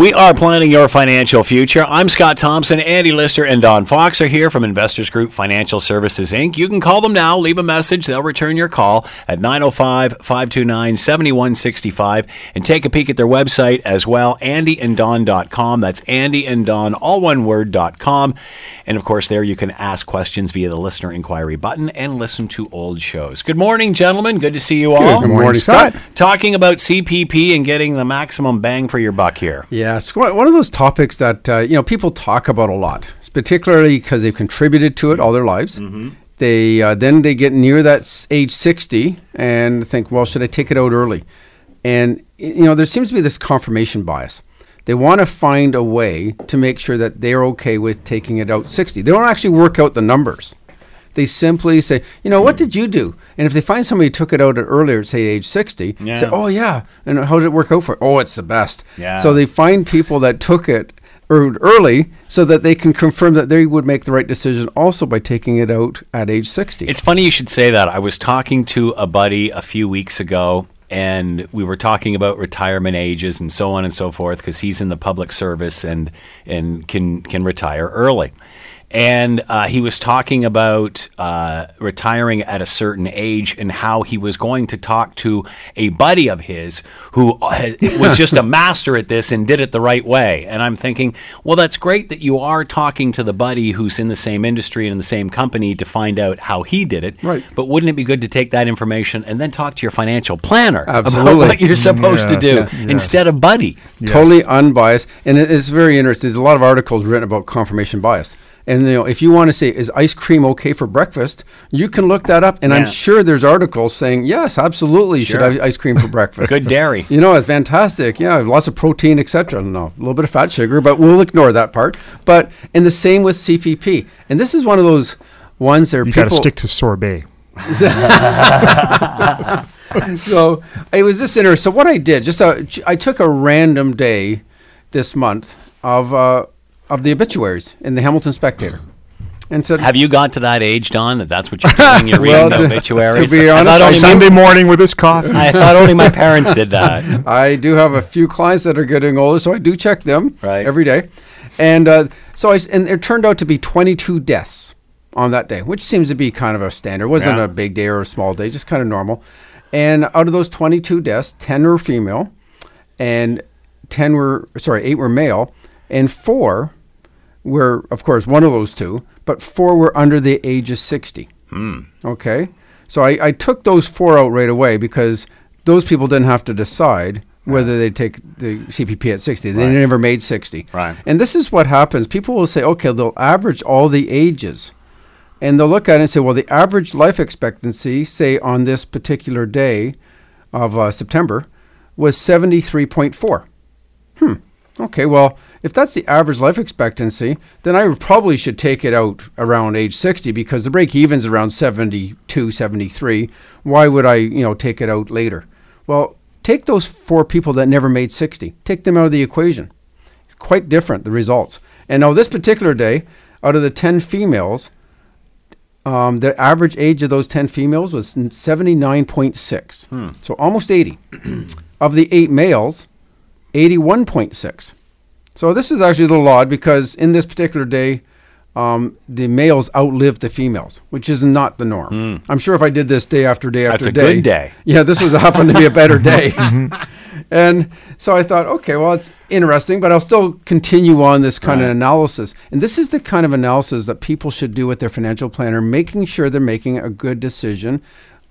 We are planning your financial future. I'm Scott Thompson. Andy Lister and Don Fox are here from Investors Group Financial Services, Inc. You can call them now, leave a message. They'll return your call at 905 529 7165 and take a peek at their website as well, andyanddon.com. That's andyanddon, all one word, .com. And of course, there you can ask questions via the listener inquiry button and listen to old shows. Good morning, gentlemen. Good to see you all. Good morning, Scott. Talking about CPP and getting the maximum bang for your buck here. Yeah, it's one of those topics that uh, you know people talk about a lot, particularly because they've contributed to it all their lives. They uh, then they get near that age sixty and think, well, should I take it out early? And you know, there seems to be this confirmation bias. They want to find a way to make sure that they're okay with taking it out sixty. They don't actually work out the numbers. They simply say, you know, what did you do? And if they find somebody who took it out at earlier, say age 60, Yeah. say, oh, yeah. And how did it work out for? Oh, it's the best. Yeah. So they find people that took it er, early so that they can confirm that they would make the right decision also by taking it out at age 60. It's funny you should say that. I was talking to a buddy a few weeks ago, and we were talking about retirement ages and so on and so forth because he's in the public service and and can can retire early. And uh, he was talking about uh, retiring at a certain age and how he was going to talk to a buddy of his who uh, was just a master at this and did it the right way. And I'm thinking, well, that's great that you are talking to the buddy who's in the same industry and in the same company to find out how he did it. Right. But wouldn't it be good to take that information and then talk to your financial planner about what you're supposed to do Yes, yes. instead of buddy? totally unbiased. And it is very interesting. There's a lot of articles written about confirmation bias. And you know, if you want to say, is ice cream okay for breakfast? You can look that up, and I'm sure there's articles saying, yes, absolutely, you should have ice cream for breakfast. Good dairy. You know, it's fantastic. Yeah, lots of protein, etc. No, a little bit of fat sugar, but we'll ignore that part. But and the same with CPP. And this is one of those ones that You got to stick to sorbet. so it was this interesting. So what I did, just a, I took a random day this month of uh, of the obituaries in the Hamilton Spectator, and said, Have you got to that age, Don, that that's what you're doing? You're reading Well, the to- obituaries? to be I honest, thought I only my- Sunday morning with his coffee. I thought only my parents did that. I do have a few clients that are getting older, so I do check them Right. every day. And uh, so I s- and it turned out to be 22 deaths on that day, which seems to be kind of a standard. It wasn't Yeah. a big day or a small day, just kind of normal. And out of those 22 deaths, 10 were female, and 10 were sorry, eight were male, and four were, of course, one of those two, but four were under the age of 60. Okay. So I, I took those four out right away because those people didn't have to decide whether they take the CPP at 60. They Right. never made 60. Right. And this is what happens. People will say, okay, they'll average all the ages. And they'll look at it and say, well, the average life expectancy, say on this particular day of uh, September, was 73.4. Hmm. Okay, well, if that's the average life expectancy, then I probably should take it out around age 60 because the break even's around 72, 73. Why would I, you know, take it out later? Well, take those four people that never made 60. Take them out of the equation. It's quite different, the results. And now this particular day, out of the 10 females, um, the average age of those 10 females was 79.6. So almost 80. of the eight males, 81.6. So this is actually a little odd because in this particular day, um, the males outlived the females, which is not the norm. I'm sure if I did this day after day after That's after a day, good day. Yeah, this was happened to be a better day. and so I thought, okay, well, it's interesting, but I'll still continue on this kind of analysis. And this is the kind of analysis that people should do with their financial planner, making sure they're making a good decision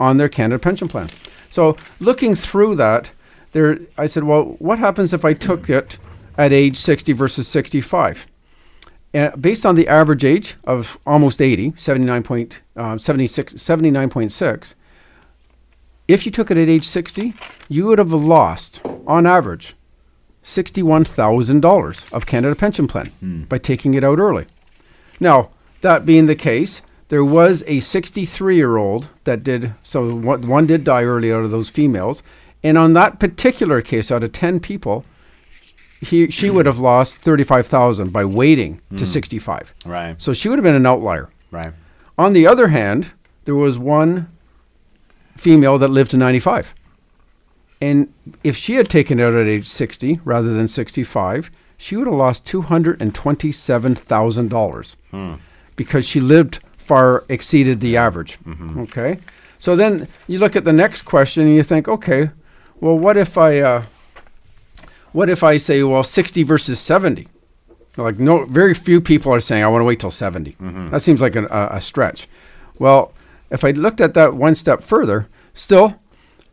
on their Canada pension plan. So looking through that, there, I said, well, what happens if I took it at age 60 versus 65? And based on the average age of almost 80, 79 point, uh, 76, 79.6, if you took it at age 60, you would have lost, on average, $61,000 of Canada Pension Plan by taking it out early. Now, that being the case, there was a 63 year old that did, so one, one did die early out of those females. And on that particular case, out of 10 people, he, she would have lost 35,000 by waiting to hmm. 65. Right. So she would have been an outlier. Right. On the other hand, there was one female that lived to 95. And if she had taken it out at age 60 rather than 65, she would have lost $227,000 hmm. because she lived far exceeded the average. Mm-hmm. Okay. So then you look at the next question and you think, okay, well, what if I, uh, what if I say, well, 60 versus 70? Like no, very few people are saying I want to wait till 70. That seems like an, a, a stretch. Well, if I looked at that one step further, still,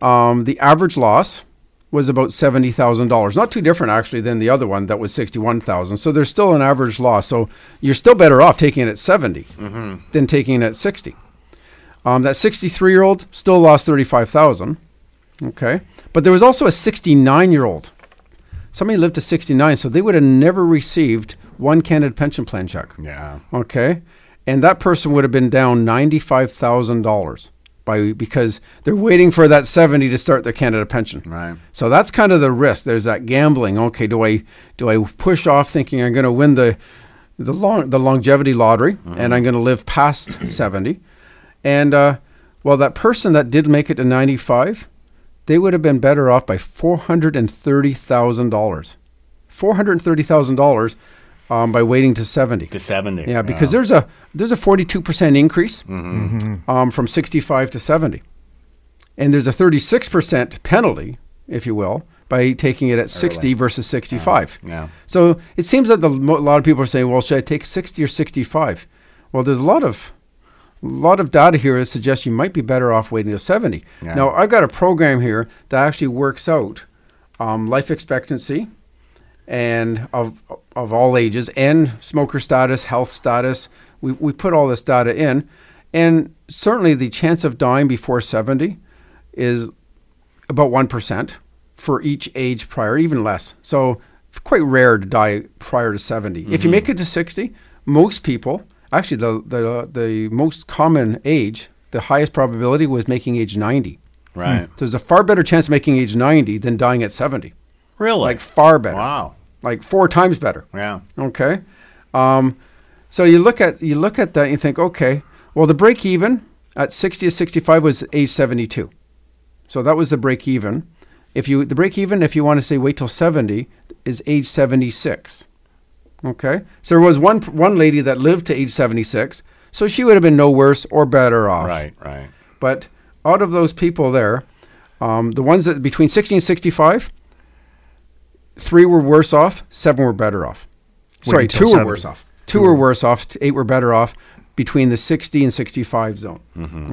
um, the average loss was about seventy thousand dollars. Not too different actually than the other one that was sixty-one thousand. So there's still an average loss. So you're still better off taking it at 70 than taking it at sixty. Um, that sixty-three-year-old still lost thirty-five thousand. Okay, but there was also a sixty-nine-year-old. Somebody lived to sixty-nine, so they would have never received one Canada Pension Plan check. Yeah. Okay, and that person would have been down ninety-five thousand dollars by because they're waiting for that seventy to start their Canada pension. Right. So that's kind of the risk. There's that gambling. Okay, do I do I push off thinking I'm going to win the the long the longevity lottery and I'm going to live past seventy, and uh, well, that person that did make it to ninety-five, they would have been better off by four hundred and thirty thousand dollars. Four hundred and thirty thousand dollars um, by waiting to seventy. To 70. Yeah, because there's a there's a 42% increase um, from 65 to 70, and there's a 36% penalty, if you will, by taking it at 60 versus 65. Yeah. So it seems that the, a lot of people are saying, well, should I take 60 or 65? Well, there's a lot of a lot of data here that suggests you might be better off waiting to 70. Yeah. Now, I've got a program here that actually works out um, life expectancy and of of all ages and smoker status, health status. We we put all this data in, and certainly the chance of dying before 70 is about 1% for each age prior, even less. So it's quite rare to die prior to 70. If you make it to 60, most people, actually the, the, the most common age, the highest probability was making age 90. Right. So there's a far better chance of making age 90 than dying at 70. Really? Like far better. Wow. Like four times better. Yeah. Okay. Um, so you look at you look at that and you think, okay, well the break even at 60 to 65 was age 72. So that was the break even. If you the break even if you want to say wait till 70 is age 76. Okay? So there was one one lady that lived to age 76, so she would have been no worse or better off. Right, right. But out of those people there, um, the ones that between 60 and 65, three were worse off, seven were better off. Sorry, two till were worse off. Two were worse off. Eight were better off between the 60 and 65 zone.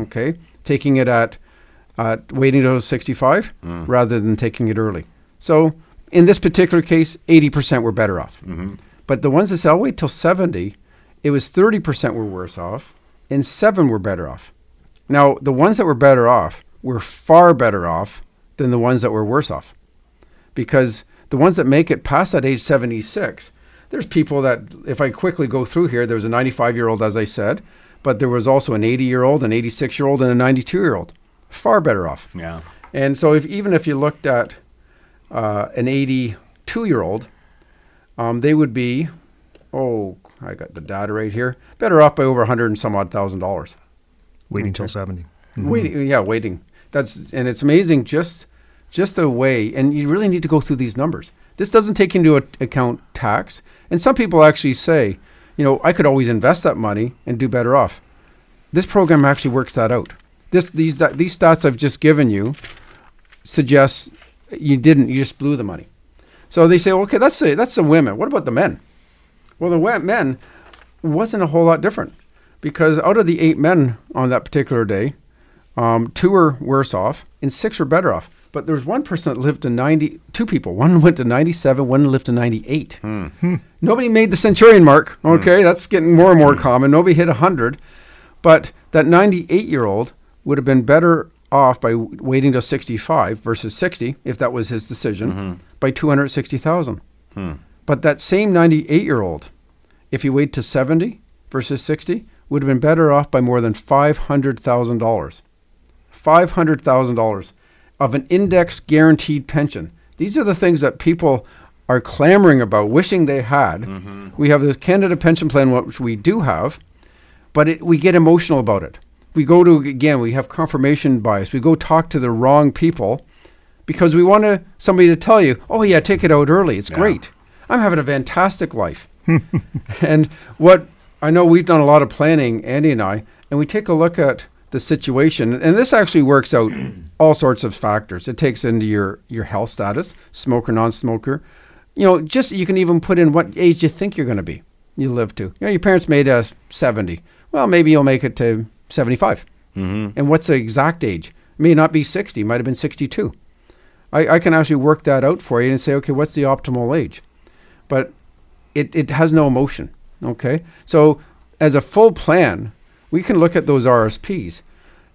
Okay, taking it at uh, waiting till 65 rather than taking it early. So in this particular case, 80% were better off. But the ones that said, I'll wait till 70, it was 30% were worse off and seven were better off. Now, the ones that were better off were far better off than the ones that were worse off. Because the ones that make it past that age 76, there's people that, if I quickly go through here, there was a 95 year old, as I said, but there was also an 80 year old, an 86 year old, and a 92 year old. Far better off. Yeah. And so, if even if you looked at uh, an 82 year old, um, they would be, oh, I got the data right here, better off by over 100 and some odd thousand dollars. Waiting till 70. Waiting, yeah, waiting. That's and it's amazing just just the way, and you really need to go through these numbers. This doesn't take into account tax, and some people actually say, you know, I could always invest that money and do better off. This program actually works that out. This these these stats I've just given you suggest you didn't, you just blew the money. So they say, okay, that's the that's the women. What about the men? Well, the men wasn't a whole lot different because out of the eight men on that particular day, um, two were worse off and six were better off. But there was one person that lived to 90, two people. One went to 97, one lived to 98. Hmm. Hmm. Nobody made the centurion mark. Hmm. Okay, that's getting more and more common. Nobody hit 100. But that 98 year old would have been better off by waiting till 65 versus 60, if that was his decision, mm-hmm. By 260,000. Hmm. But that same 98 year old, if he waited to 70 versus 60, would have been better off by more than $500,000. $500,000 of an index guaranteed pension. These are the things that people are clamoring about, wishing they had. Mm-hmm. We have this Canada Pension Plan, which we do have, but it, we get emotional about it. We go to, again, we have confirmation bias. We go talk to the wrong people because we want to, somebody to tell you, oh, yeah, take it out early. It's great. I'm having a fantastic life. and what I know we've done a lot of planning, Andy and I, and we take a look at the situation, and this actually works out all sorts of factors. It takes into your your health status, smoker, non-smoker. You know, just you can even put in what age you think you're going to be. You live to. You know, your parents made us 70. Well, maybe you'll make it to 75. Mm-hmm. And what's the exact age? It may not be 60. Might have been 62. I, I can actually work that out for you and say, okay, what's the optimal age? But it, it has no emotion. Okay. So as a full plan, we can look at those RSPs.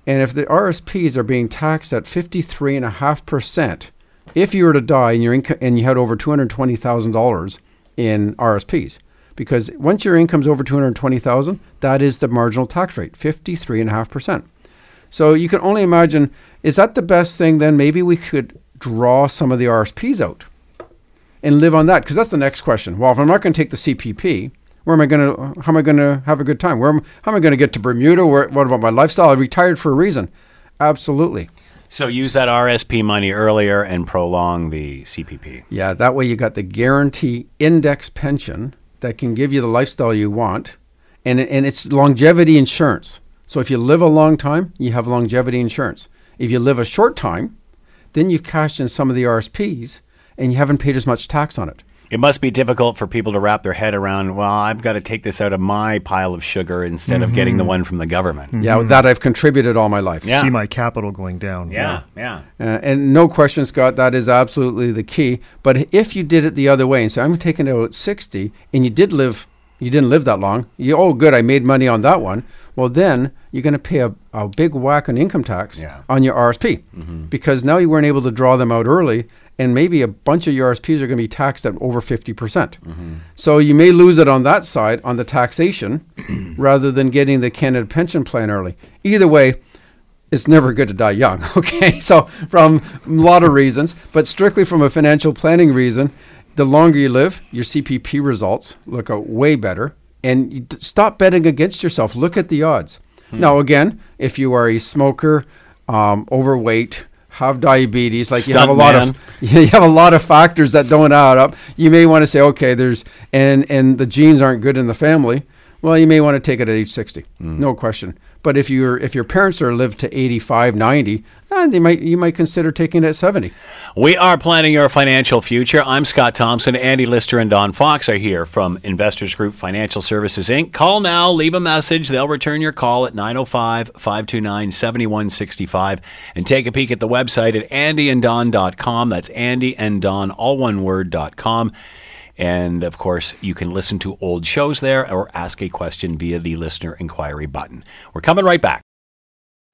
And if the RSPs are being taxed at 53.5%, if you were to die and, your and you had over $220,000 in RSPs, because once your income's over 220,000, that is the marginal tax rate, 53.5%. So you can only imagine, is that the best thing then? Maybe we could draw some of the RSPs out and live on that. Because that's the next question. Well, if I'm not going to take the CPP, where am I going to? How am I going to have a good time? Where am, how am I going to get to Bermuda? Where, what about my lifestyle? I retired for a reason. Absolutely. So use that RSP money earlier and prolong the CPP. Yeah, that way you got the guarantee index pension that can give you the lifestyle you want, and and it's longevity insurance. So if you live a long time, you have longevity insurance. If you live a short time, then you've cashed in some of the RSPs and you haven't paid as much tax on it. It must be difficult for people to wrap their head around. Well, I've got to take this out of my pile of sugar instead of getting the one from the government. Yeah, that I've contributed all my life. Yeah. See my capital going down. Yeah, yeah. Uh, and no question, Scott, that is absolutely the key. But if you did it the other way and say, I'm taking it out at 60, and you did live, you didn't live that long, you, oh, good, I made money on that one. Well, then you're going to pay a, a big whack on income tax Yeah. on your RSP mm-hmm. because now you weren't able to draw them out early. And maybe a bunch of your RSPs are going to be taxed at over 50%. percent mm-hmm. So you may lose it on that side, on the taxation, rather than getting the Canada pension plan early. Either way, it's never good to die young. Okay, so from a lot of reasons, but strictly from a financial planning reason, the longer you live, your CPP results look out way better, and stop betting against yourself. Look at the odds. Now, again, if you are a smoker, um, overweight, have diabetes, like you have a lot Stuntman. of you have a lot of factors that don't add up. You may want to say, okay, there's and and the genes aren't good in the family. Well, you may want to take it at age 60. No question. But if your if your parents are lived to 85, 90, eh, they might you might consider taking it at 70. We are planning your financial future. I'm Scott Thompson. Andy Lister and Don Fox are here from Investors Group Financial Services Inc. Call now, leave a message. They'll return your call at 905 529 7165 and take a peek at the website at andyanddon.com. That's Andy and Don, all one word, dot com. And of course, you can listen to old shows there or ask a question via the listener inquiry button. We're coming right back.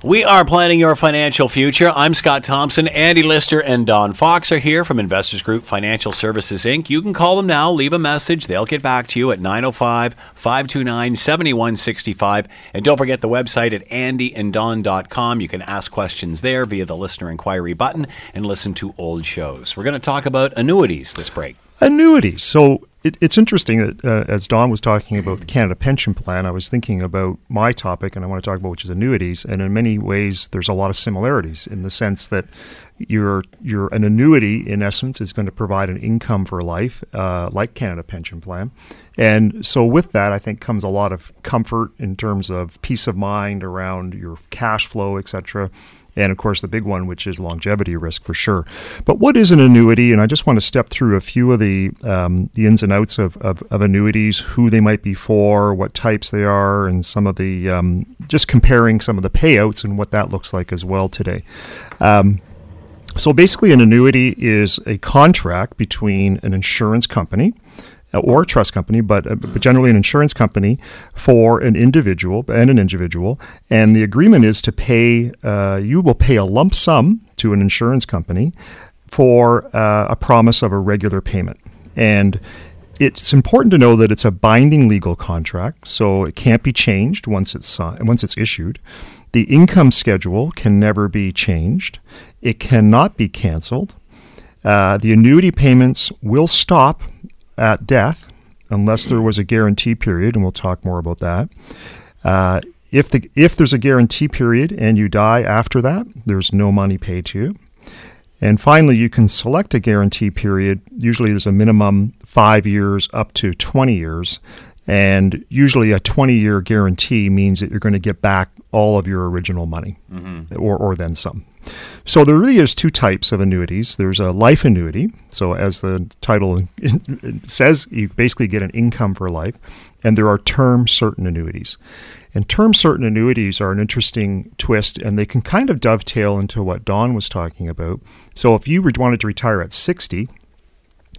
We are planning your financial future. I'm Scott Thompson. Andy Lister and Don Fox are here from Investors Group Financial Services Inc. You can call them now, leave a message. They'll get back to you at 905 529 7165. And don't forget the website at andyanddon.com. You can ask questions there via the listener inquiry button and listen to old shows. We're going to talk about annuities this break. Annuities. So it, it's interesting that uh, as Don was talking about the Canada Pension Plan, I was thinking about my topic, and I want to talk about which is annuities. And in many ways, there's a lot of similarities in the sense that your your an annuity, in essence, is going to provide an income for life, uh, like Canada Pension Plan. And so, with that, I think comes a lot of comfort in terms of peace of mind around your cash flow, et cetera and of course the big one which is longevity risk for sure. But what is an annuity? And i just want to step through a few of the um, the ins and outs of, of, of annuities who they might be for what types they are and some of the um, just comparing some of the payouts and what that looks like as well today. Um, so basically an annuity is a contract between an insurance company or a trust company, but, uh, but generally an insurance company for an individual and an individual. And the agreement is to pay, uh, you will pay a lump sum to an insurance company for uh, a promise of a regular payment. And it's important to know that it's a binding legal contract, so it can't be changed once it's once it's issued. The income schedule can never be changed. It cannot be canceled. Uh, the annuity payments will stop at death unless there was a guarantee period, and we'll talk more about that. Uh, if the if there's a guarantee period and you die after that, there's no money paid to you. And finally, you can select a guarantee period. Usually, there's a minimum five years up to 20 years. And usually, a 20 year guarantee means that you're going to get back all of your original money mm-hmm. or, or then some. So, there really is two types of annuities there's a life annuity. So, as the title says, you basically get an income for life. And there are term certain annuities. And term certain annuities are an interesting twist, and they can kind of dovetail into what Don was talking about. So, if you wanted to retire at 60,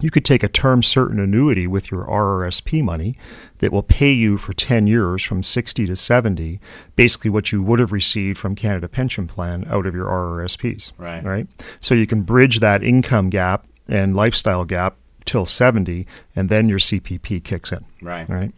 you could take a term certain annuity with your RRSP money that will pay you for 10 years from 60 to 70, basically what you would have received from Canada Pension Plan out of your RRSPs. Right. Right. So you can bridge that income gap and lifestyle gap till 70, and then your CPP kicks in. Right. Right.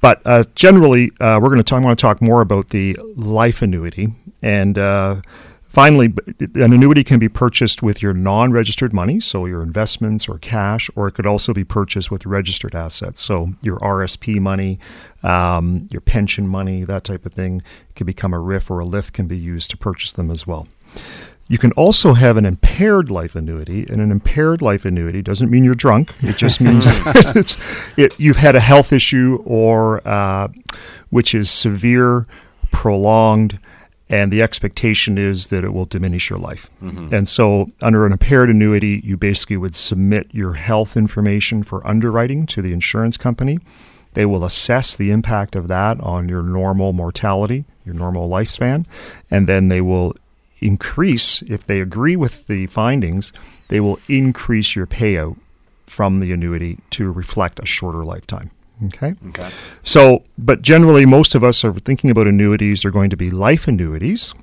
But uh, generally, uh, we're going to talk. I want to talk more about the life annuity, and uh, finally, an annuity can be purchased with your non-registered money, so your investments or cash, or it could also be purchased with registered assets, so your RSP money, um, your pension money, that type of thing. It can become a RRIF or a LIF can be used to purchase them as well. You can also have an impaired life annuity, and an impaired life annuity doesn't mean you're drunk. It just means it's, it, you've had a health issue or uh, which is severe, prolonged, and the expectation is that it will diminish your life. Mm-hmm. And so, under an impaired annuity, you basically would submit your health information for underwriting to the insurance company. They will assess the impact of that on your normal mortality, your normal lifespan, and then they will increase, if they agree with the findings, they will increase your payout from the annuity to reflect a shorter lifetime. Okay? Okay. So, but generally, most of us are thinking about annuities are going to be life annuities,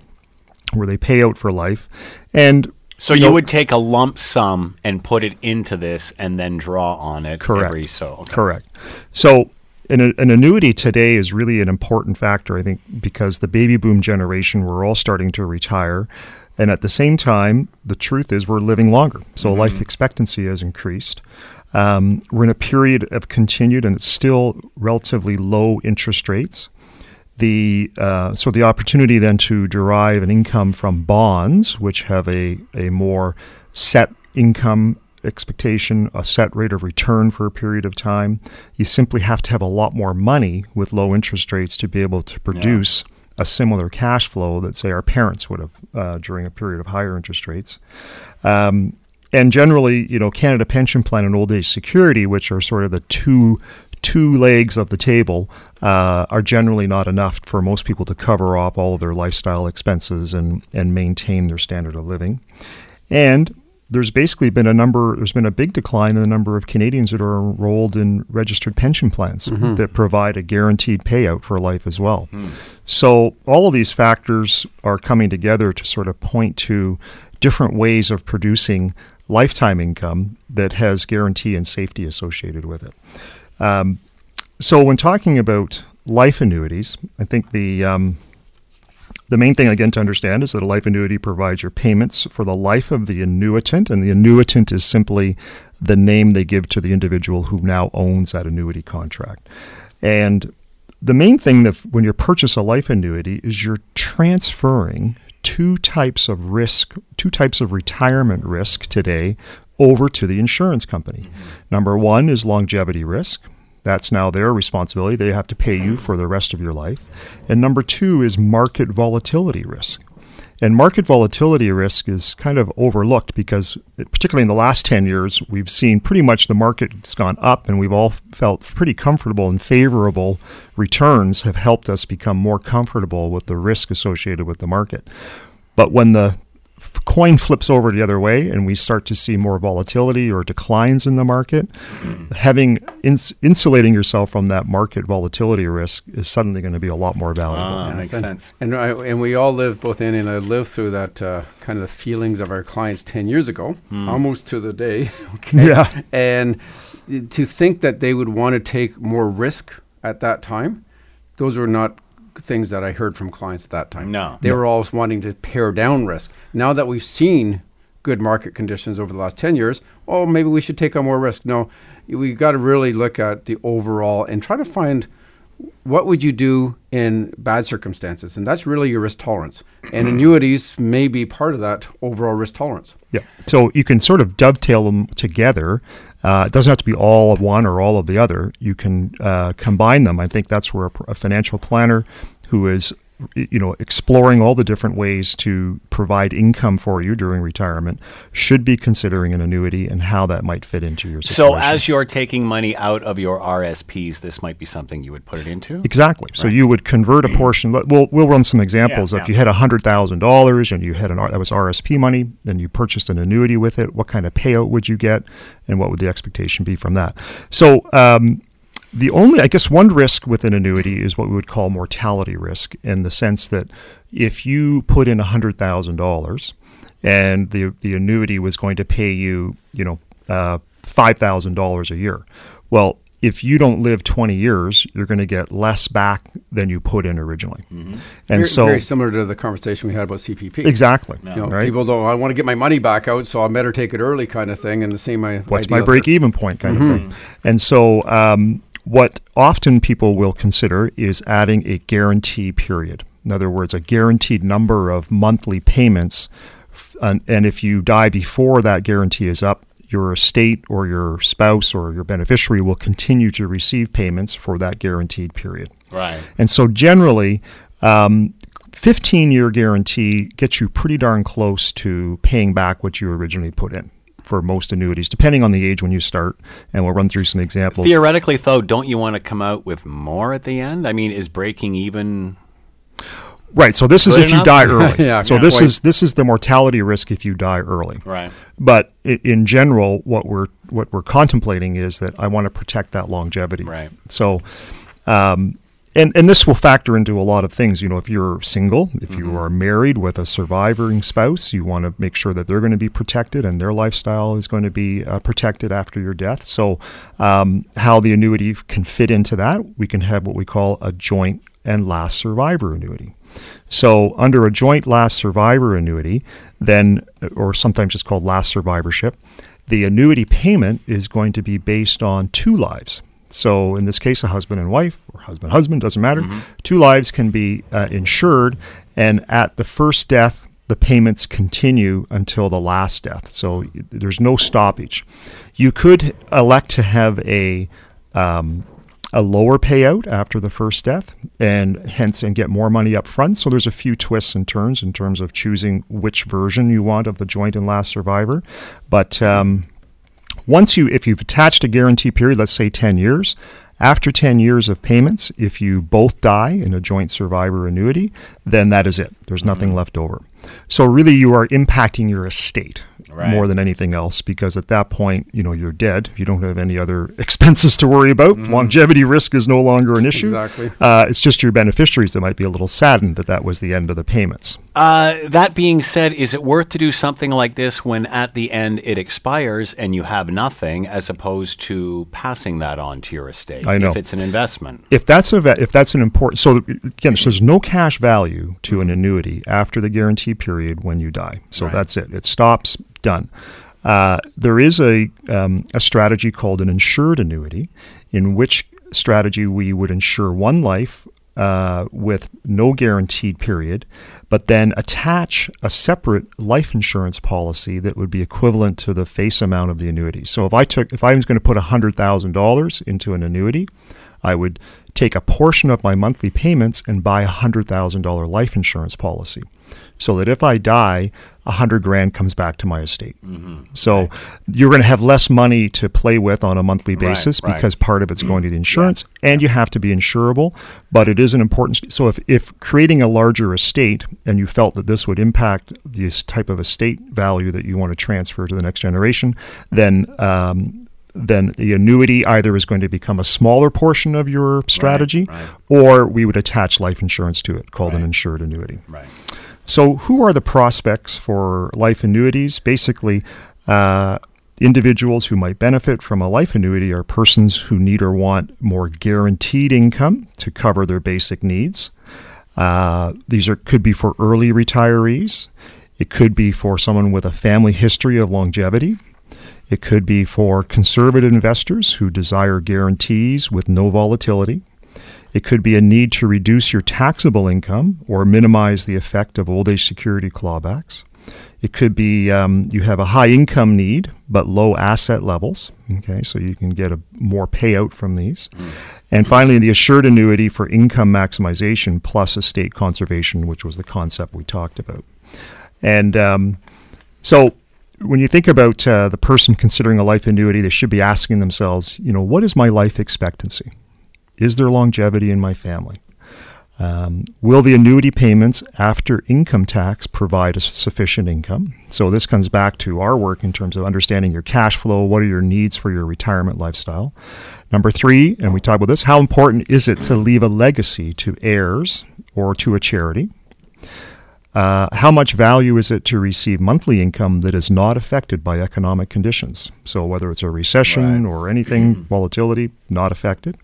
where they pay out for life. And So you would take a lump sum and put it into this and then draw on it Correct. every so. Okay. Correct. So, an, an annuity today is really an important factor, I think, because the baby boom generation, we're all starting to retire. And at the same time, the truth is we're living longer. So, mm-hmm. life expectancy has increased. Um, we're in a period of continued, and it's still relatively low interest rates. The uh, so the opportunity then to derive an income from bonds, which have a a more set income expectation, a set rate of return for a period of time. You simply have to have a lot more money with low interest rates to be able to produce a similar cash flow that, say, our parents would have uh, during a period of higher interest rates. Um, and generally, you know, Canada Pension Plan and Old Age Security, which are sort of the two two legs of the table, uh, are generally not enough for most people to cover up all of their lifestyle expenses and and maintain their standard of living. And there's basically been a number, there's been a big decline in the number of Canadians that are enrolled in registered pension plans that provide a guaranteed payout for life as well. So all of these factors are coming together to sort of point to different ways of producing lifetime income that has guarantee and safety associated with it. Um, so when talking about life annuities, I think the um, the main thing again to understand is that a life annuity provides your payments for the life of the annuitant, and the annuitant is simply the name they give to the individual who now owns that annuity contract. And the main thing that when you purchase a life annuity is you're transferring two types of risk, two types of retirement risk today over to the insurance company. Mm-hmm. Number one is longevity risk. That's now their responsibility. They have to pay you for the rest of your life. And number two is market volatility risk. And market volatility risk is kind of overlooked because, particularly in the last 10 years, we've seen pretty much the market's gone up and we've all felt pretty comfortable and favorable returns have helped us become more comfortable with the risk associated with the market. But when the coin flips over the other way and we start to see more volatility or declines in the market, having ins- insulating yourself from that market volatility risk is suddenly going to be a lot more valuable. Ah, makes and, sense. And I, and we all live, both Andy and I lived through that uh, kind of the feelings of our clients ten years ago, almost to the day. Okay. Yeah. And to think that they would want to take more risk at that time, those were not things that I heard from clients at that time. No. They were all wanting to pare down risk. Now that we've seen good market conditions over the last 10 years, oh, maybe we should take on more risk. No, we've got to really look at the overall and try to find what would you do in bad circumstances? And that's really your risk tolerance. And mm-hmm. annuities may be part of that overall risk tolerance. Yeah. So you can sort of dovetail them together. Uh, it doesn't have to be all of one or all of the other. You can uh, combine them. I think that's where a, a financial planner who is you know, exploring all the different ways to provide income for you during retirement, should be considering an annuity and how that might fit into your situation. So, as you're taking money out of your RSPs, this might be something you would put it into. Exactly. Right. So you would convert a portion. We'll we'll run some examples. Yeah, if yeah. you had hundred thousand dollars and you had an that was RSP money, then you purchased an annuity with it. What kind of payout would you get, and what would the expectation be from that? So. Um, the only, I guess, one risk with an annuity is what we would call mortality risk, in the sense that if you put in hundred thousand dollars, and the the annuity was going to pay you, you know, uh, five thousand dollars a year, well, if you don't live 20 years, you're going to get less back than you put in originally. Mm-hmm. And very, so very similar to the conversation we had about CPP. Exactly. You know, right? People don't. I want to get my money back out, so I better take it early, kind of thing. And the same. What's my break even point, kind mm-hmm. of thing. And so um, what often people will consider is adding a guarantee period. In other words, a guaranteed number of monthly payments. And, and if you die before that guarantee is up, your estate or your spouse or your beneficiary will continue to receive payments for that guaranteed period. Right. And so generally, um, 15 year guarantee gets you pretty darn close to paying back what you originally put in for most annuities, depending on the age when you start. And we'll run through some examples. Theoretically, though, don't you want to come out with more at the end? I mean, is breaking even? Right. So this is if enough? you die early. yeah, so this is this is the mortality risk if you die early. Right. But in general, what we're what we're contemplating is that I want to protect that longevity. Right. So. Um, and and this will factor into a lot of things. You know, if you're single, if mm-hmm. you are married with a surviving spouse, you want to make sure that they're going to be protected and their lifestyle is going to be uh, protected after your death. So, um, how the annuity can fit into that, we can have what we call a joint and last survivor annuity. So, under a joint last survivor annuity, then, or sometimes it's called last survivorship, the annuity payment is going to be based on two lives. So in this case, a husband and wife, or husband husband doesn't matter. Mm-hmm. Two lives can be uh, insured, and at the first death, the payments continue until the last death. So there's no stoppage. You could elect to have a um, a lower payout after the first death, and hence and get more money up front. So there's a few twists and turns in terms of choosing which version you want of the joint and last survivor, but um, once you, if you've attached a guarantee period, let's say 10 years, after 10 years of payments, if you both die in a joint survivor annuity, then that is it. There's nothing mm-hmm. left over. So really you are impacting your estate right. more than anything else because at that point, you know, you're dead. You don't have any other expenses to worry about. Mm-hmm. Longevity risk is no longer an issue. Exactly. Uh, it's just your beneficiaries that might be a little saddened that that was the end of the payments. Uh, that being said, is it worth to do something like this when at the end it expires and you have nothing, as opposed to passing that on to your estate? I know if it's an investment. If that's a if that's an important so again, so there's no cash value to an annuity after the guarantee period when you die. So right. that's it. It stops done. Uh, there is a, um, a strategy called an insured annuity, in which strategy we would insure one life uh, with no guaranteed period, but then attach a separate life insurance policy that would be equivalent to the face amount of the annuity. So if I took, if I was going to put hundred thousand dollars into an annuity, I would take a portion of my monthly payments and buy a hundred thousand dollar life insurance policy so that if I die, a hundred grand comes back to my estate. Mm-hmm. So right. you're going to have less money to play with on a monthly basis right, because right. part of it's going to the insurance, yeah. and you have to be insurable. But it is an important. So if if creating a larger estate and you felt that this would impact this type of estate value that you want to transfer to the next generation, then um, then the annuity either is going to become a smaller portion of your strategy right, right. or we would attach life insurance to it called right. an insured annuity. Right. So, who are the prospects for life annuities? Basically, uh, individuals who might benefit from a life annuity are persons who need or want more guaranteed income to cover their basic needs. Uh, these are could be for early retirees. It could be for someone with a family history of longevity. It could be for conservative investors who desire guarantees with no volatility. It could be a need to reduce your taxable income or minimize the effect of old age security clawbacks. It could be um, you have a high income need but low asset levels. Okay, so you can get a more payout from these. And finally, the assured annuity for income maximization plus estate conservation, which was the concept we talked about. And um, so when you think about uh, the person considering a life annuity, they should be asking themselves, you know, what is my life expectancy? Is there longevity in my family? Um, will the annuity payments after income tax provide a sufficient income? So this comes back to our work in terms of understanding your cash flow. What are your needs for your retirement lifestyle? Number three, and we talk about this, how important is it to leave a legacy to heirs or to a charity? Uh, how much value is it to receive monthly income that is not affected by economic conditions? So whether it's a recession right. or anything, volatility, not affected.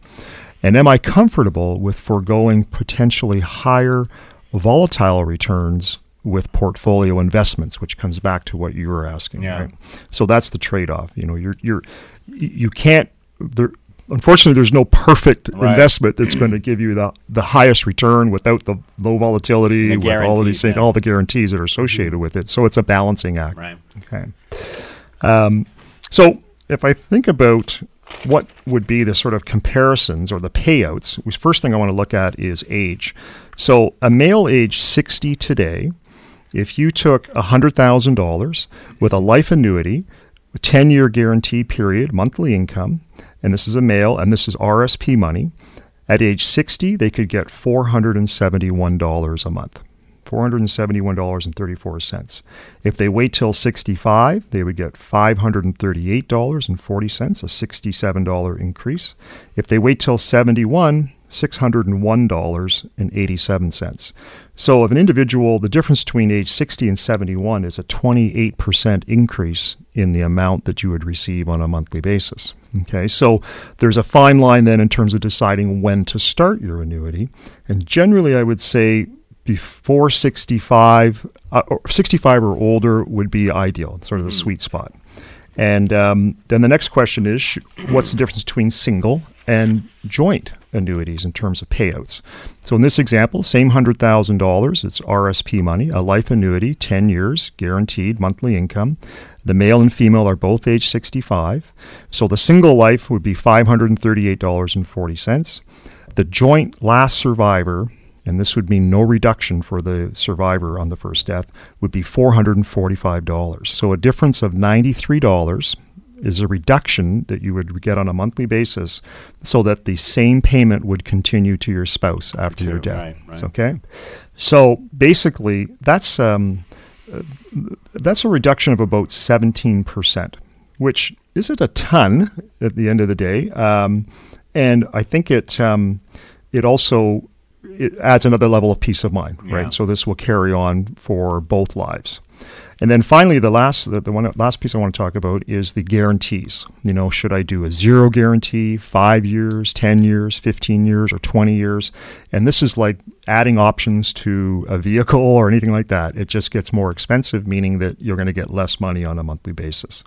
And am I comfortable with foregoing potentially higher volatile returns with portfolio investments, which comes back to what you were asking. Yeah. Right? So that's the trade-off. You know, you're you're you can't there. Unfortunately, there's no perfect right. investment that's going to give you the, the highest return without the low volatility, with all of these things, yeah. all the guarantees that are associated with it. So it's a balancing act. Right. Okay. Um, so if I think about what would be the sort of comparisons or the payouts? the First thing I want to look at is age. So a male age 60 today, if you took $100,000 with a life annuity, 10 year guarantee period, monthly income, and this is a male and this is RSP money, at age 60, they could get $471 a month. $471.34. If they wait till 65, they would get $538.40, a $67 increase. If they wait till 71, $601.87. So, if an individual, the difference between age 60 and 71 is a 28% increase in the amount that you would receive on a monthly basis. Okay, so there's a fine line then in terms of deciding when to start your annuity. And generally, I would say before 65, uh, or 65 or older would be ideal, sort of the mm-hmm. sweet spot. And um, then the next question is sh- what's the difference between single and joint annuities in terms of payouts? So in this example, same $100,000, it's RSP money, a life annuity, 10 years, guaranteed monthly income. The male and female are both age 65. So the single life would be $538.40. The joint last survivor and this would mean no reduction for the survivor on the first death, would be $445. So a difference of $93 is a reduction that you would get on a monthly basis so that the same payment would continue to your spouse after your death. Right, right. Okay? So basically, that's, um, that's a reduction of about 17%, which isn't a ton at the end of the day. Um, and I think it, um, it also it adds another level of peace of mind, yeah. right? So this will carry on for both lives. And then finally, the last the, the one last piece I want to talk about is the guarantees. You know, should I do a zero guarantee, five years, ten years, fifteen years, or twenty years? And this is like adding options to a vehicle or anything like that. It just gets more expensive, meaning that you're going to get less money on a monthly basis.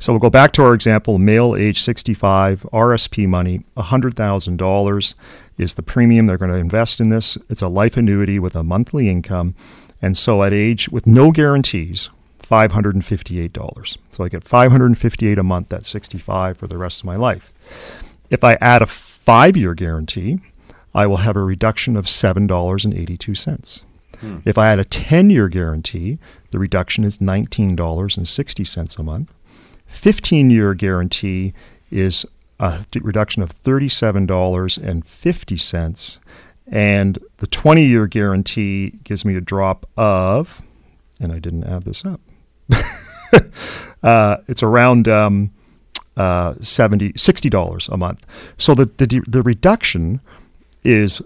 So we'll go back to our example: male, age 65, RSP money, hundred thousand dollars is the premium they're going to invest in this. It's a life annuity with a monthly income. And so at age with no guarantees, $558. So I get 558 a month at 65 for the rest of my life. If I add a 5-year guarantee, I will have a reduction of $7.82. Hmm. If I add a 10-year guarantee, the reduction is $19.60 a month. 15-year guarantee is a reduction of $37.50. And the 20 year guarantee gives me a drop of, and I didn't add this up, uh, it's around um, uh, 70 $60 a month. So the, the, the reduction is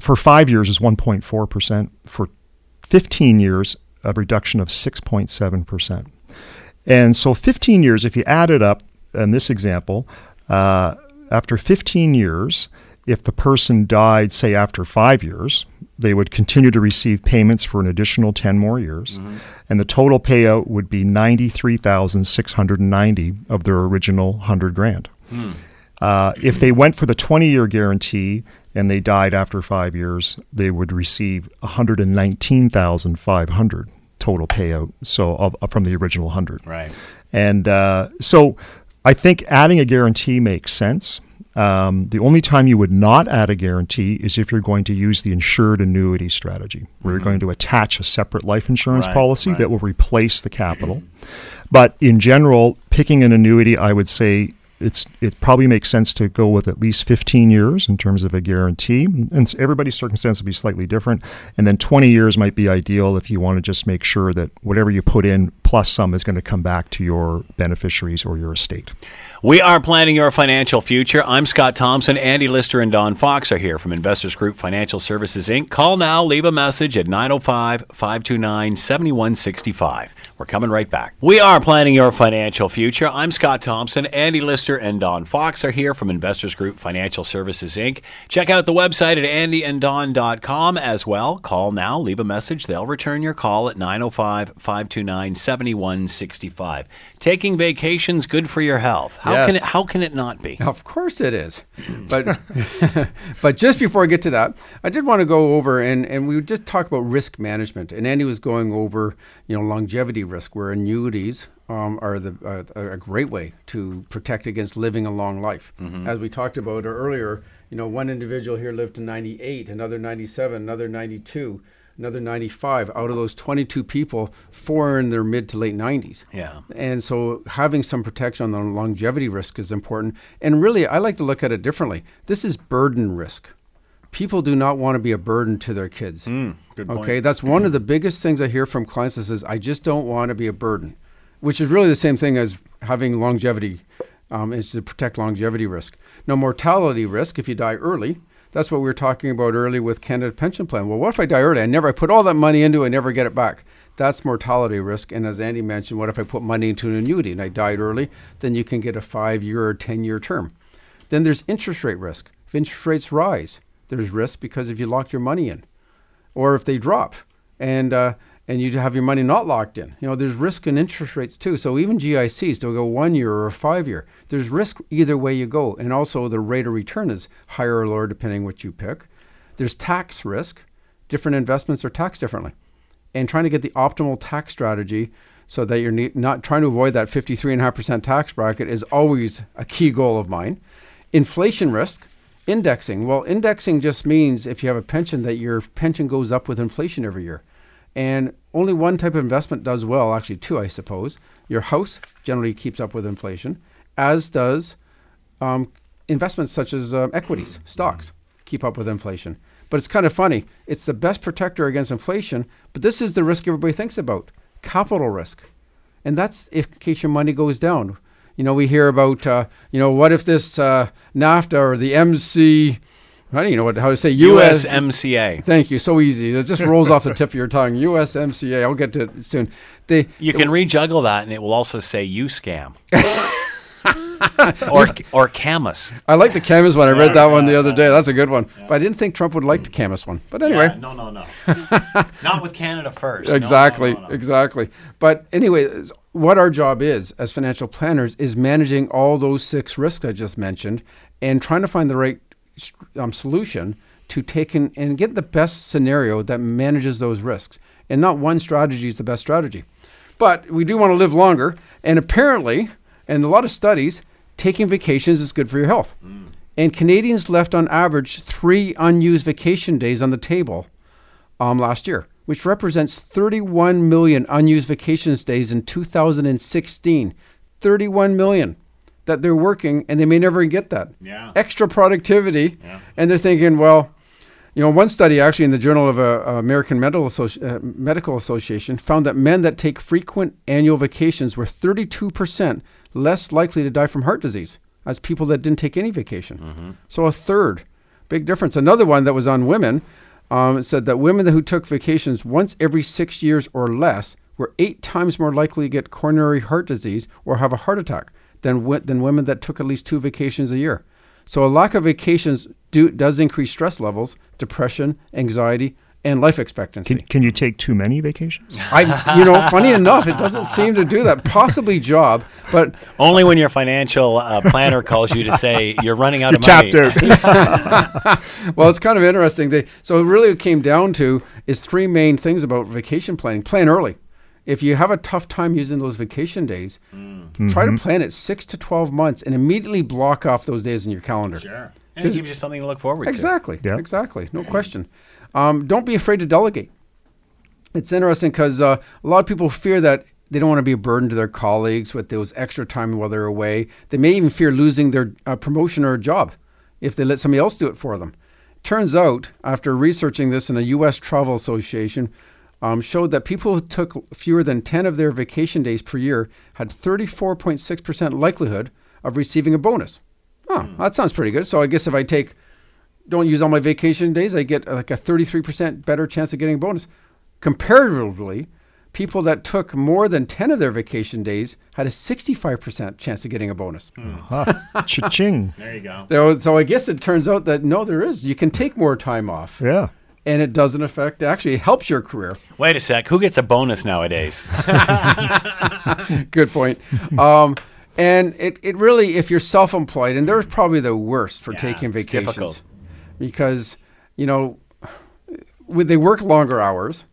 for five years is 1.4%. For 15 years, a reduction of 6.7%. And so 15 years, if you add it up in this example, uh, after 15 years, if the person died, say, after five years, they would continue to receive payments for an additional 10 more years. Mm-hmm. And the total payout would be 93,690 of their original 100 grand. Mm. Uh, if they went for the 20 year guarantee, and they died after five years, they would receive 119,500 total payout. So of, from the original 100. Right. And uh, so I think adding a guarantee makes sense. Um, the only time you would not add a guarantee is if you're going to use the insured annuity strategy, where you're going to attach a separate life insurance Right, policy right. that will replace the capital. But in general, picking an annuity, I would say it's it probably makes sense to go with at least 15 years in terms of a guarantee. And everybody's circumstance will be slightly different. And then 20 years might be ideal if you want to just make sure that whatever you put in plus some is going to come back to your beneficiaries or your estate. We are planning your financial future. I'm Scott Thompson. Andy Lister and Don Fox are here from Investors Group Financial Services Inc. Call now, leave a message at 905 529 7165. We're coming right back. We are planning your financial future. I'm Scott Thompson. Andy Lister and Don Fox are here from Investors Group Financial Services Inc. Check out the website at andyanddon.com as well. Call now, leave a message. They'll return your call at 905 529 7165. Taking vacations good for your health. How Yes. can it how can it not be? Of course it is. But but just before I get to that, I did want to go over and, and we would just talk about risk management. And Andy was going over, you know, longevity risk where annuities um, are the uh, a great way to protect against living a long life. As we talked about earlier, you know, one individual here lived to 98, another 97, another 92, another 95. Out of those 22 people, four are in their mid to late 90s. Yeah. And so having some protection on the longevity risk is important. And really, I like to look at it differently. This is burden risk. People do not want to be a burden to their kids. Point. Okay, that's one of the biggest things I hear from clients that says, I just don't want to be a burden, which is really the same thing as having longevity, um, is to protect longevity risk. Now, mortality risk, if you die early, that's what we were talking about early with Canada Pension Plan. Well, what if I die early? I never, I put all that money into it, I never get it back. That's mortality risk. And as Andy mentioned, what if I put money into an annuity and I died early? Then you can get a five year or 10 year term. Then there's interest rate risk. If interest rates rise, there's risk because if you lock your money in, or if they drop, and uh, and you have your money not locked in, you know there's risk in interest rates too. So even GICs, they'll go one year or five year. There's risk either way you go, and also the rate of return is higher or lower depending what you pick. There's tax risk. Different investments are taxed differently, and trying to get the optimal tax strategy so that you're not trying to avoid that 53.5% tax bracket is always a key goal of mine. Inflation risk, indexing. Well, indexing just means if you have a pension that your pension goes up with inflation every year. And only one type of investment does well, actually two, I suppose. Your house generally keeps up with inflation, as does um, investments such as um, equities, stocks, keep up with inflation. But it's kind of funny. It's the best protector against inflation, but this is the risk everybody thinks about capital risk. And that's if, in case your money goes down. You know, we hear about, uh, you know, what if this uh, NAFTA or the MC, I don't even know what, how to say, US. USMCA. Thank you. So easy. It just rolls off the tip of your tongue. USMCA. I'll get to it soon. They, You can rejuggle that, and it will also say "you scam" or or Camus. I like the Camus one. I read that one the other day. That's a good one. But I didn't think Trump would like the Camus one. But anyway. no, no, no, not with Canada first. Exactly exactly but anyway what our job is as financial planners is managing all those six risks i just mentioned and trying to find the right um, solution to take in and get the best scenario that manages those risks and not one strategy is the best strategy but we do want to live longer and apparently and a lot of studies taking vacations is good for your health and canadians left on average three unused vacation days on the table um, last year, which represents 31 million unused vacations days in 2016. 31 million that they're working and they may never get that. Yeah. Extra productivity. Yeah. And they're thinking, well, you know, one study actually in the Journal of uh, American Medical, Associ- uh, Medical Association found that men that take frequent annual vacations were 32% less likely to die from heart disease as people that didn't take any vacation. So a third, big difference. Another one that was on women um, said that women who took vacations once every six years or less were eight times more likely to get coronary heart disease or have a heart attack than, than women that took at least two vacations a year. So a lack of vacations do, does increase stress levels, depression, anxiety, and life expectancy. Can, can you take too many vacations? I, you know, funny enough, it doesn't seem to do that. Possibly job, but Only when your financial uh, planner calls you to say you're running out You're of money. tapped out. well, it's kind of interesting. They, so really, it came down to is three main things about vacation planning. Plan early. If you have a tough time using those vacation days, try to plan it six to twelve months and immediately block off those days in your calendar. Sure. And it gives you something to look forward to. Exactly. Yeah. Exactly. No question. Um, don't be afraid to delegate. It's interesting because uh, a lot of people fear that they don't want to be a burden to their colleagues with those extra time while they're away. They may even fear losing their uh, promotion or job if they let somebody else do it for them. Turns out, after researching this in a U.S. Travel Association, um, showed that people who took fewer than 10 of their vacation days per year had 34.6% likelihood of receiving a bonus. Oh, that sounds pretty good. So I guess if I take don't use all my vacation days, I get like a 33% better chance of getting a bonus. Comparatively, people that took more than 10 of their vacation days had a 65% chance of getting a bonus. Huh. Cha-ching. There you go. So, so I guess it turns out that no, there is. You can take more time off, Yeah. and it doesn't affect. Actually, it helps your career. Wait a sec. Who gets a bonus nowadays? Good point. Um, and it, it really, if you're self-employed, and they're probably the worst for Yeah, taking it's vacations, difficult. Because you know, when they work longer hours.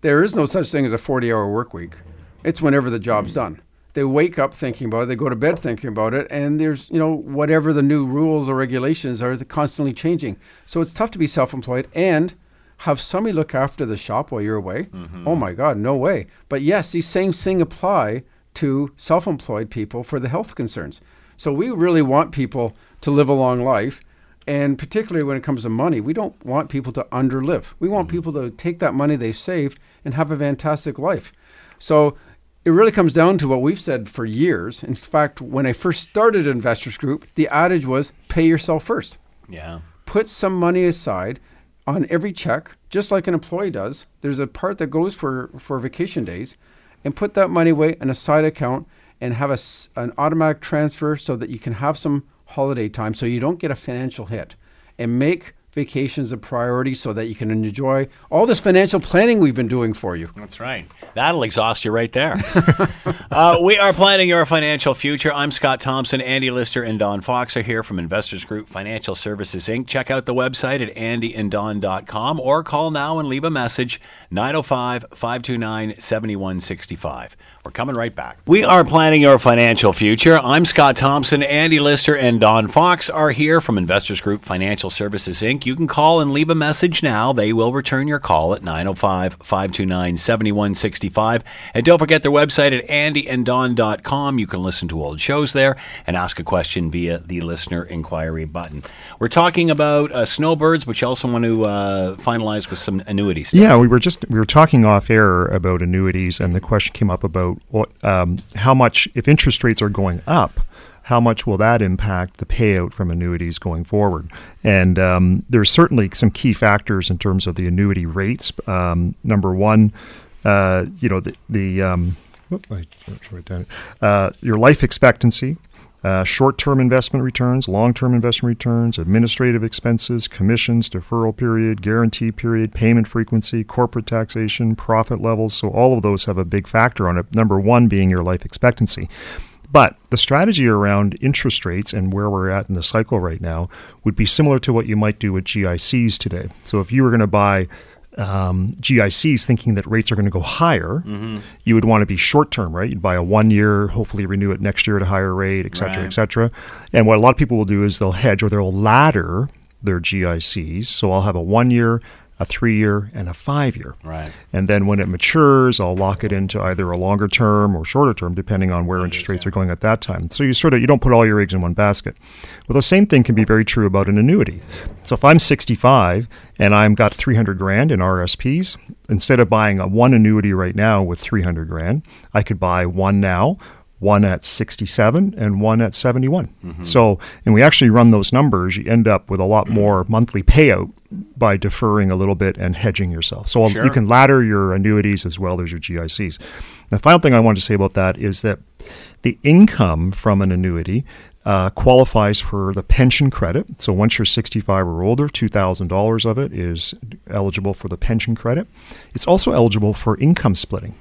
There is no such thing as a 40-hour work week. It's whenever the job's done. They wake up thinking about it. They go to bed thinking about it, and there's you know whatever the new rules or regulations are, they're constantly changing. So it's tough to be self-employed and have somebody look after the shop while you're away. Mm-hmm. Oh my God, no way. But yes, these same thing apply to self-employed people for the health concerns. So we really want people to live a long life, and particularly when it comes to money, we don't want people to underlive. We want mm-hmm. people to take that money they've saved and have a fantastic life. So it really comes down to what we've said for years. In fact, when I first started Investors Group, the adage was pay yourself first Yeah. put some money aside on every check, just like an employee does. There's a part that goes for, for vacation days, and put that money away in a side account and have a, an automatic transfer so that you can have some holiday time so you don't get a financial hit. And make vacations a priority so that you can enjoy all this financial planning we've been doing for you. That's right. That'll exhaust you right there. uh, we are planning your financial future. I'm Scott Thompson. Andy Lister and Don Fox are here from Investors Group Financial Services Inc. Check out the website at andyanddon.com or call now and leave a message 905 529 7165. We're coming right back. We are planning your financial future. I'm Scott Thompson. Andy Lister and Don Fox are here from Investors Group Financial Services Inc. You can call and leave a message now. They will return your call at 905 529 7165. And don't forget their website at andyanddon.com. You can listen to old shows there and ask a question via the listener inquiry button. We're talking about uh, snowbirds, but you also want to uh, finalize with some annuities. Yeah, we were just we were talking off air about annuities, and the question came up about what um, how much if interest rates are going up, how much will that impact the payout from annuities going forward? And um, there's certainly some key factors in terms of the annuity rates. Um, number one, uh, you know the the um, whoop, I uh, your life expectancy. Uh, short-term investment returns, long-term investment returns, administrative expenses, commissions, deferral period, guarantee period, payment frequency, corporate taxation, profit levels. So all of those have a big factor on it. Number one being your life expectancy. But the strategy around interest rates and where we're at in the cycle right now would be similar to what you might do with GICs today. So if you were going to buy um, GICs thinking that rates are going to go higher, you would want to be short term, right? You'd buy a one year, hopefully renew it next year at a higher rate, et cetera, Right. et cetera. And what a lot of people will do is they'll hedge or they'll ladder their GICs. So I'll have a one year, a three year, and a five year. Right. And then when it matures, I'll lock it into either a longer term or shorter term, depending on where interest rates are going at that time. So you sort of you don't put all your eggs in one basket. Well, the same thing can be very true about an annuity. So if I'm 65 and I'm got 300 grand in RSPs, instead of buying a one annuity right now with 300 grand, I could buy one now. One at 67 and one at 71. So, and we actually run those numbers, you end up with a lot more monthly payout by deferring a little bit and hedging yourself. So Sure. you can ladder your annuities as well as your GICs. The final thing I wanted to say about that is that the income from an annuity uh, qualifies for the pension credit. So once you're 65 or older, $2,000 of it is eligible for the pension credit. It's also eligible for income splitting.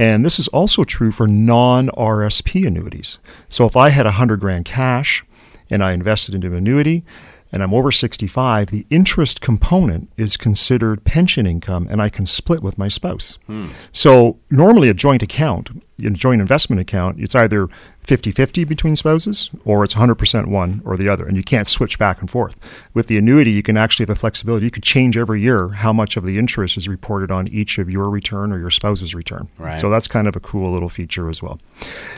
And this is also true for non RSP annuities. So if I had 100 grand cash and I invested into an annuity, and I'm over 65, the interest component is considered pension income and I can split with my spouse. Hmm. So, normally a joint account, a joint investment account, it's either 50 50 between spouses or it's 100% one or the other, and you can't switch back and forth. With the annuity, you can actually have the flexibility. You could change every year how much of the interest is reported on each of your return or your spouse's return. Right. So, that's kind of a cool little feature as well.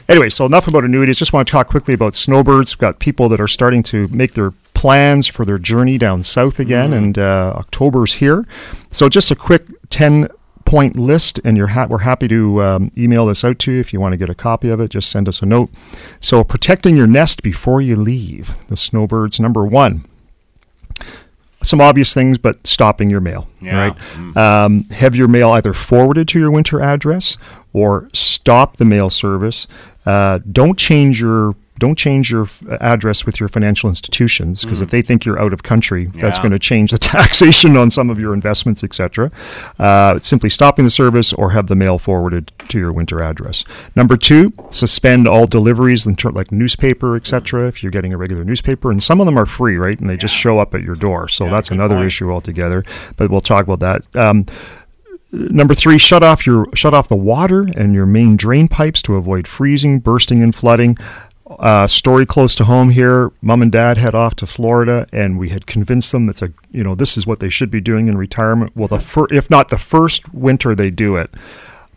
Anyway, so enough about annuities. Just want to talk quickly about snowbirds. We've got people that are starting to make their plans for their journey down south again, mm. and uh, October's here. So, just a quick 10 point list, and you're ha- we're happy to um, email this out to you if you want to get a copy of it. Just send us a note. So, protecting your nest before you leave. The snowbirds, number one. Some obvious things, but stopping your mail. Yeah. Right. Mm. Um, have your mail either forwarded to your winter address or stop the mail service. Uh, don't change your don't change your address with your financial institutions because mm. if they think you're out of country, yeah. that's going to change the taxation on some of your investments, etc. Uh, simply stopping the service or have the mail forwarded to your winter address. Number two, suspend all deliveries, like newspaper, etc. If you're getting a regular newspaper, and some of them are free, right, and they yeah. just show up at your door, so yeah, that's another point. issue altogether. But we'll talk about that. Um, Number three, shut off your shut off the water and your main drain pipes to avoid freezing, bursting, and flooding. Uh, story close to home here. Mom and dad head off to Florida, and we had convinced them it's a you know this is what they should be doing in retirement. Well, the fir- if not the first winter they do it,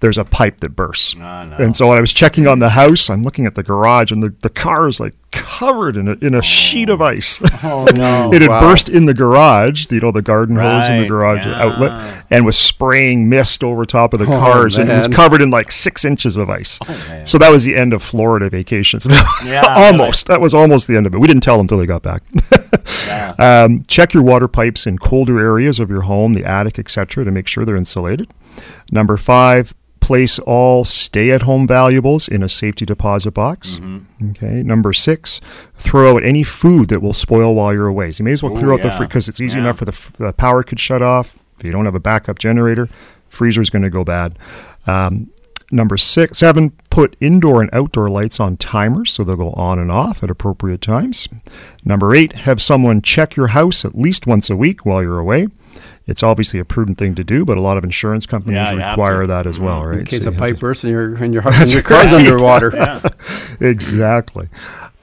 there's a pipe that bursts. Oh, no. And so when I was checking on the house, I'm looking at the garage, and the, the car is like covered in a, in a oh. sheet of ice. Oh, no. it had wow. burst in the garage, you know, the garden right. hose in the garage yeah. outlet, and was spraying mist over top of the oh, cars, and it was covered in like six inches of ice. Oh, so that was the end of Florida vacations. yeah, almost. Really. That was almost the end of it. We didn't tell them until they got back. yeah. um, check your water pipes in colder areas of your home, the attic, etc., to make sure they're insulated. Number five, place all stay at home valuables in a safety deposit box. Mm-hmm. Okay. Number six, throw out any food that will spoil while you're away. So you may as well clear Ooh, out yeah. the fridge because it's easy yeah. enough for the, f- the power could shut off. If you don't have a backup generator, freezer is going to go bad. Um, number six, seven, put indoor and outdoor lights on timers so they'll go on and off at appropriate times. Number eight, have someone check your house at least once a week while you're away. It's obviously a prudent thing to do, but a lot of insurance companies yeah, require that as well, right? In case so a pipe bursts and your and your, and your car's right. underwater. yeah. exactly.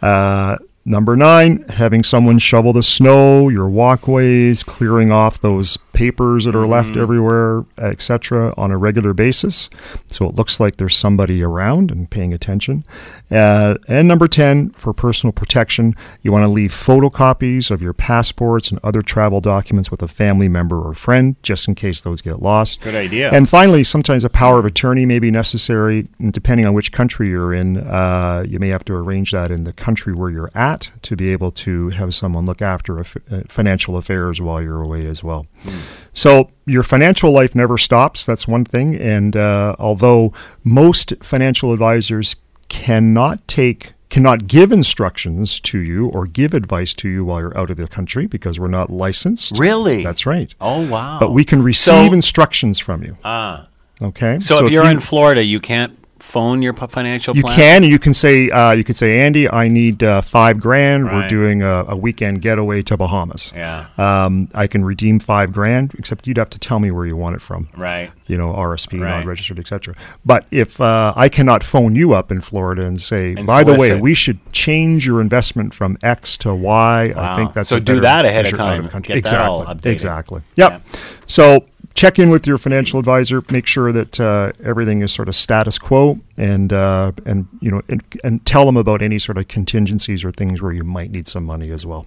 Uh, Number nine, having someone shovel the snow, your walkways, clearing off those papers that are left mm-hmm. everywhere, etc., on a regular basis. So it looks like there's somebody around and paying attention. Uh, and number 10, for personal protection, you want to leave photocopies of your passports and other travel documents with a family member or friend, just in case those get lost. Good idea. And finally, sometimes a power of attorney may be necessary, depending on which country you're in. Uh, you may have to arrange that in the country where you're at to be able to have someone look after uh, financial affairs while you're away as well. Mm. So your financial life never stops. That's one thing. And uh, although most financial advisors cannot take cannot give instructions to you or give advice to you while you're out of the country because we're not licensed. Really? That's right. Oh wow. But we can receive so, instructions from you. Ah. Okay. So, so if, if, you're you, in Florida, you can't phone your financial you plan? can. You can say uh, you can say Andy, I need uh, five grand. Right. We're doing a, a, weekend getaway to Bahamas. Yeah. Um, I can redeem five grand, except you'd have to tell me where you want it from. Right. You know, RSP, right. non-registered, etc. But if uh, I cannot phone you up in Florida and say, and by solicit. the way, we should change your investment from X to Y, wow. I think that's so do that ahead of time. Of Get exactly. that all. Exactly. Yep. Yeah. So check in with your financial advisor. Make sure that uh, everything is sort of status quo, and uh, and you know, and, and tell them about any sort of contingencies or things where you might need some money as well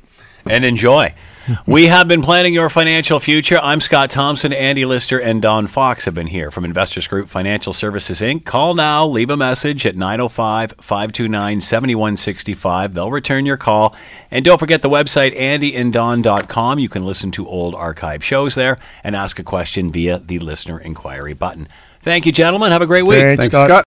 and enjoy. we have been planning your financial future. I'm Scott Thompson, Andy Lister, and Don Fox have been here from Investors Group Financial Services Inc. Call now, leave a message at 905 529 7165. They'll return your call. And don't forget the website, andyanddon.com. You can listen to old archive shows there and ask a question via the listener inquiry button. Thank you, gentlemen. Have a great week. Thanks, Thanks Scott. Scott.